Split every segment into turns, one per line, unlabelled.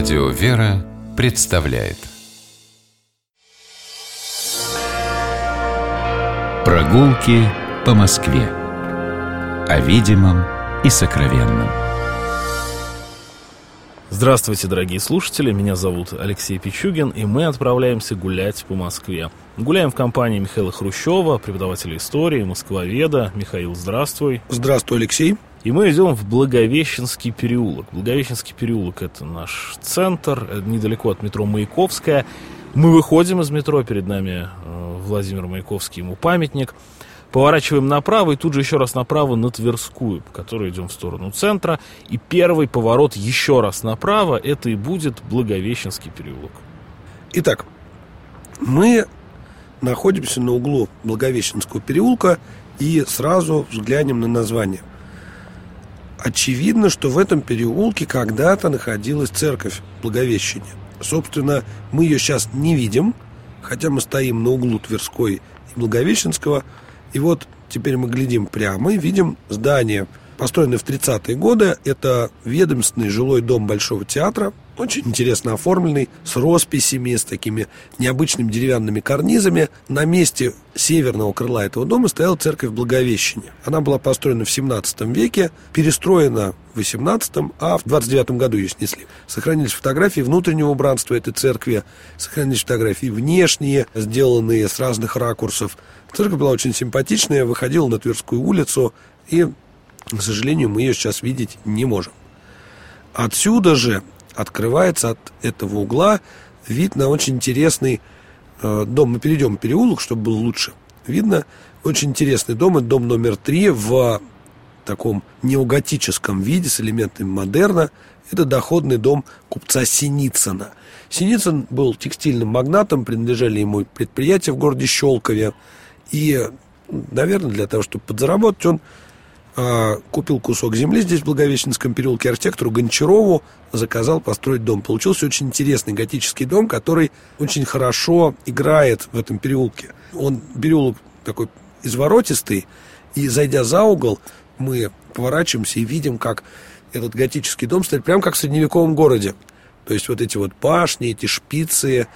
Радио «Вера» представляет Прогулки по Москве О видимом и сокровенном
Здравствуйте, дорогие слушатели, меня зовут Алексей Пичугин, и мы отправляемся гулять по Москве. Гуляем в компании Михаила Хрущева, преподавателя истории, москвоведа. Михаил, здравствуй.
Здравствуй, Алексей.
И мы идем в Благовещенский переулок. Благовещенский переулок – это наш центр, э, недалеко от метро Маяковская. Мы выходим из метро, перед нами э, Владимир Маяковский, ему памятник. Поворачиваем направо и тут же еще раз направо на Тверскую, по которой идем в сторону центра. И первый поворот еще раз направо – это и будет Благовещенский переулок.
Итак, мы находимся на углу Благовещенского переулка и сразу взглянем на название очевидно, что в этом переулке когда-то находилась церковь Благовещения. Собственно, мы ее сейчас не видим, хотя мы стоим на углу Тверской и Благовещенского. И вот теперь мы глядим прямо и видим здание, построенное в 30-е годы. Это ведомственный жилой дом Большого театра, очень интересно оформленный, с росписями, с такими необычными деревянными карнизами. На месте северного крыла этого дома стояла церковь Благовещения. Она была построена в 17 веке, перестроена в 18 а в 29 году ее снесли. Сохранились фотографии внутреннего убранства этой церкви, сохранились фотографии внешние, сделанные с разных ракурсов. Церковь была очень симпатичная, выходила на Тверскую улицу, и, к сожалению, мы ее сейчас видеть не можем. Отсюда же открывается от этого угла вид на очень интересный э, дом. Мы перейдем переулок, чтобы было лучше. Видно очень интересный дом. Это дом номер три в таком неоготическом виде с элементами модерна. Это доходный дом купца Синицына. Синицын был текстильным магнатом, принадлежали ему предприятия в городе Щелкове. И, наверное, для того, чтобы подзаработать, он купил кусок земли здесь, в Благовещенском переулке, архитектору Гончарову заказал построить дом. Получился очень интересный готический дом, который очень хорошо играет в этом переулке. Он переулок такой изворотистый, и зайдя за угол, мы поворачиваемся и видим, как этот готический дом стоит прямо как в средневековом городе. То есть вот эти вот башни, эти шпицы,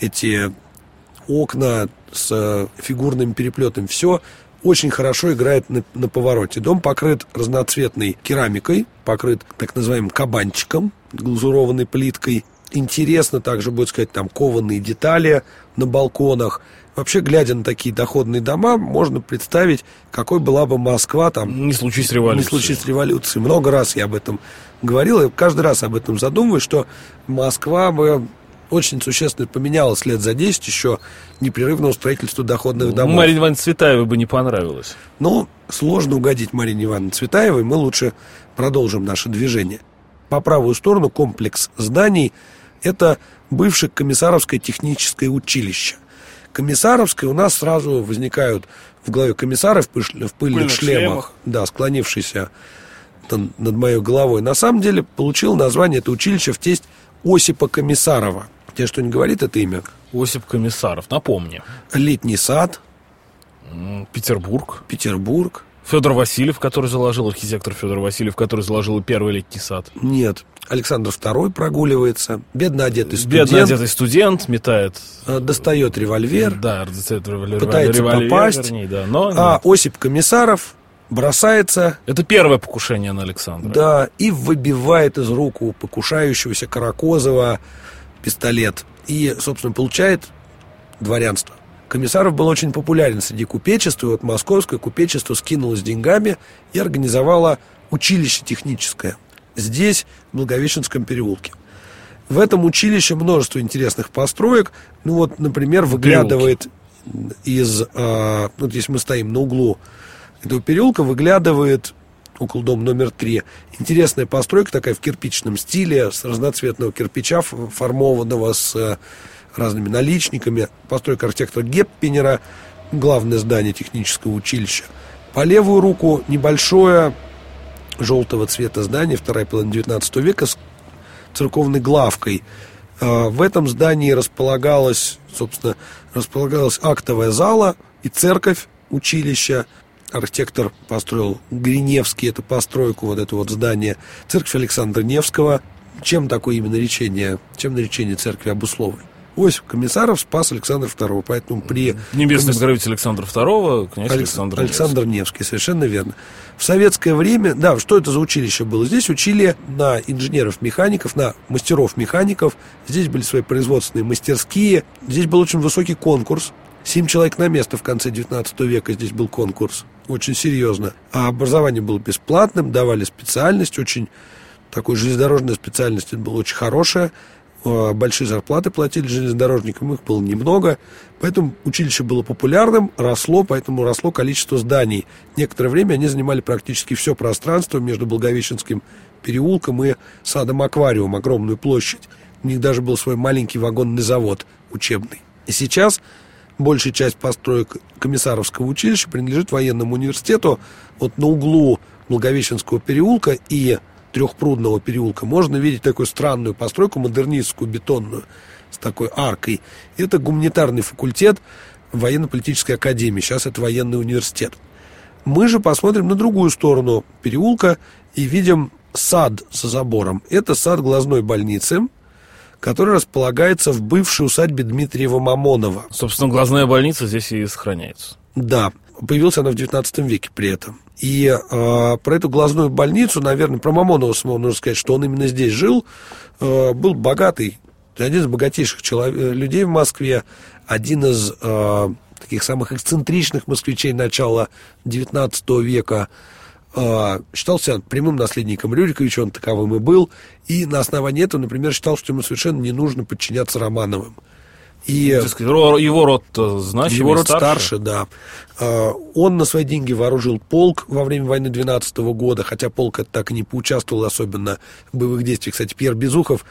эти окна с фигурным переплетом, все очень хорошо играет на, на повороте. Дом покрыт разноцветной керамикой, покрыт так называемым кабанчиком, глазурованной плиткой. Интересно также, будет сказать, там кованые детали на балконах. Вообще, глядя на такие доходные дома, можно представить, какой была бы Москва там...
Не случись революции.
Не случись революции. Много раз я об этом говорил, и каждый раз об этом задумываюсь, что Москва бы очень существенно поменялось лет за 10 еще непрерывного строительства доходных ну, домов.
Марии Ивановне Цветаевой бы не понравилось.
Ну, сложно угодить Марине Ивановне Цветаевой, мы лучше продолжим наше движение. По правую сторону комплекс зданий – это бывшее комиссаровское техническое училище. Комиссаровское у нас сразу возникают в голове комиссары в, пыльных, в пыльных шлемах, шлемах, да, склонившиеся над моей головой. На самом деле получил название это училище в тесть Осипа Комиссарова – Тебе что не говорит это имя?
Осип Комиссаров, напомни.
Летний сад.
Петербург.
Петербург.
Федор Васильев, который заложил, архитектор Федор Васильев, который заложил первый летний сад.
Нет. Александр II прогуливается, бедно одетый
студент. Бедно одетый студент метает...
Э, достает револьвер.
Да, достает револьвер.
Пытается револьвер, попасть. Вернее, да, но а. Осип Комиссаров бросается...
Это первое покушение на Александра.
Да, и выбивает из рук у покушающегося Каракозова пистолет и, собственно, получает дворянство. Комиссаров был очень популярен среди купечества, и вот московское купечество скинулось деньгами и организовало училище техническое здесь, в Благовещенском переулке. В этом училище множество интересных построек. Ну вот, например, выглядывает из... Э, вот здесь мы стоим на углу этого переулка, выглядывает около дома номер три. Интересная постройка такая в кирпичном стиле, с разноцветного кирпича, формованного с э, разными наличниками. Постройка архитектора Геппинера, главное здание технического училища. По левую руку небольшое желтого цвета здание, вторая половина 19 века, с церковной главкой. Э, в этом здании располагалась, собственно, располагалась актовая зала и церковь училища, архитектор построил Гриневский, эту постройку, вот это вот здание, церковь Александра Невского, чем такое именно речение, чем наречение церкви обусловлено? Осип Комиссаров спас Александра II, поэтому при...
Небесный покровитель Александра II, князь
Алекс-
Александр
Александр Невский, совершенно верно. В советское время, да, что это за училище было? Здесь учили на инженеров-механиков, на мастеров-механиков. Здесь были свои производственные мастерские. Здесь был очень высокий конкурс. Семь человек на место в конце 19 века здесь был конкурс. Очень серьезно. А образование было бесплатным, давали специальность, очень такой железнодорожная специальность это была очень хорошая. Большие зарплаты платили железнодорожникам, их было немного. Поэтому училище было популярным, росло, поэтому росло количество зданий. Некоторое время они занимали практически все пространство между Благовещенским переулком и садом-аквариум, огромную площадь. У них даже был свой маленький вагонный завод учебный. И сейчас большая часть построек комиссаровского училища принадлежит военному университету. Вот на углу Благовещенского переулка и Трехпрудного переулка можно видеть такую странную постройку, модернистскую, бетонную, с такой аркой. Это гуманитарный факультет военно-политической академии. Сейчас это военный университет. Мы же посмотрим на другую сторону переулка и видим сад за забором. Это сад глазной больницы, который располагается в бывшей усадьбе Дмитриева Мамонова.
Собственно, глазная больница здесь и сохраняется.
Да, появилась она в 19 веке при этом. И э, про эту глазную больницу, наверное, про Мамонова самого нужно сказать, что он именно здесь жил, э, был богатый, один из богатейших челов- э, людей в Москве, один из э, таких самых эксцентричных москвичей начала 19 века, э, считался прямым наследником Рюриковича, он таковым и был, и на основании этого, например, считал, что ему совершенно не нужно подчиняться Романовым. И
ро- Его род значимый,
его род
старше.
старше, да. А, Он на свои деньги вооружил полк во время войны 12 года, хотя полк это так и не поучаствовал особенно в боевых действиях. Кстати, Пьер Безухов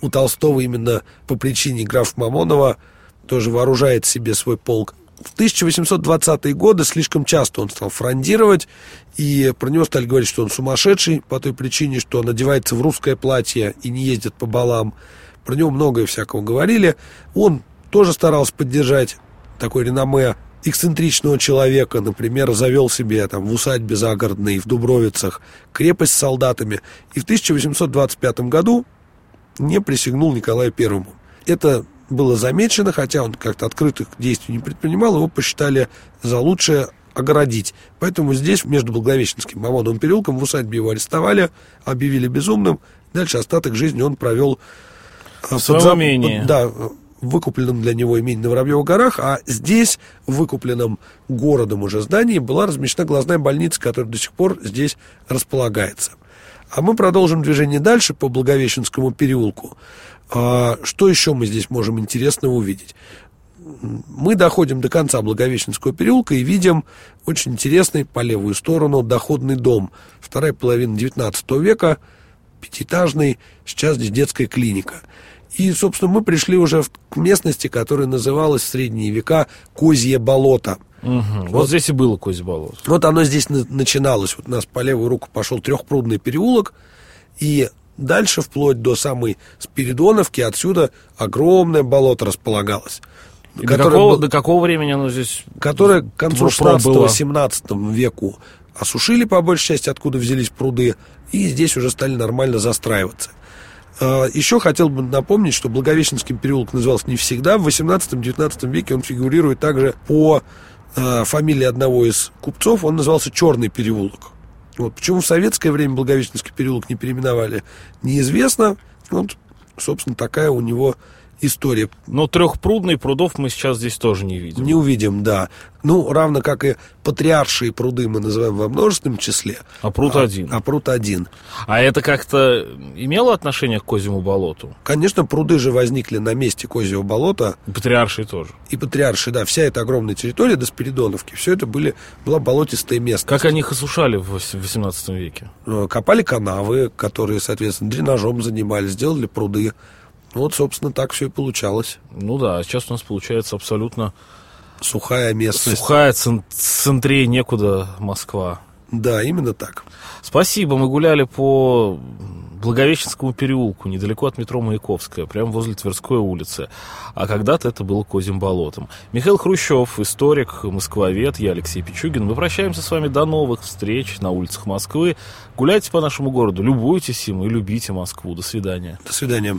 у Толстого именно по причине графа Мамонова тоже вооружает себе свой полк. В 1820-е годы слишком часто он стал фрондировать, и про него стали говорить, что он сумасшедший по той причине, что он одевается в русское платье и не ездит по балам. Про него многое всякого говорили. Он тоже старался поддержать такое реноме эксцентричного человека, например, завел себе там в усадьбе загородной в Дубровицах крепость с солдатами, и в 1825 году не присягнул Николаю Первому. Это было замечено, хотя он как-то открытых действий не предпринимал, его посчитали за лучшее огородить. Поэтому здесь, между Благовещенским и Мамоновым переулком, в усадьбе его арестовали, объявили безумным. Дальше остаток жизни он провел э,
В своем имении.
да, выкупленном для него имении на Воробьевых горах, а здесь, в выкупленном городом уже здании, была размещена глазная больница, которая до сих пор здесь располагается. А мы продолжим движение дальше по Благовещенскому переулку. А, Что еще мы здесь можем интересного увидеть? Мы доходим до конца Благовещенского переулка и видим очень интересный по левую сторону доходный дом. Вторая половина 19 века, пятиэтажный, сейчас здесь детская клиника. И, собственно, мы пришли уже к местности, которая называлась в средние века Козье болото.
Мгм. Вот здесь и было Козье болото.
Вот оно здесь на- начиналось. Вот у нас по левую руку пошел трехпрудный переулок, и дальше, вплоть до самой Спиридоновки, отсюда огромное болото располагалось.
И до какого,
был-
до какого времени оно здесь
которое к концу
Про- про было.
16-17 веку осушили по большей части, откуда взялись пруды, и здесь уже стали нормально застраиваться. А, Еще хотел бы напомнить, что Благовещенский переулок назывался не всегда. В 18-19 веке он фигурирует также по а, фамилии одного из купцов. Он назывался Черный переулок. Вот. Почему в советское время Благовещенский переулок не переименовали, неизвестно. Вот, собственно, такая у него история.
Ну, трехпрудный прудов мы сейчас здесь тоже не видим.
Не увидим, да. Ну, равно как и патриаршие пруды мы называем во множественном числе.
А пруд один.
А пруд один.
А это как-то имело отношение к Козьему болоту?
Конечно, пруды же возникли на месте Козьего болота.
И Патриарший тоже.
И патриарши, да, вся эта огромная территория до Спиридоновки, все это были, была болотистая местность.
Как они их осушали в 18 веке?
Э, Копали канавы, которые, соответственно, дренажом занимались, сделали пруды. Вот, собственно, так все и получалось.
Ну да, а сейчас у нас получается абсолютно
Сухая местность.
сухая, цен- центре некуда Москва.
Да, именно так.
Спасибо, мы гуляли по Благовещенскому переулку, недалеко от метро Маяковская, прямо возле Тверской улицы. А когда-то это было Козьим болотом. Михаил Хрущев, историк, москвовед, я Алексей Пичугин. Мы прощаемся с вами до новых встреч на улицах Москвы. Гуляйте по нашему городу, любуйтесь им и любите Москву. До свидания.
До свидания.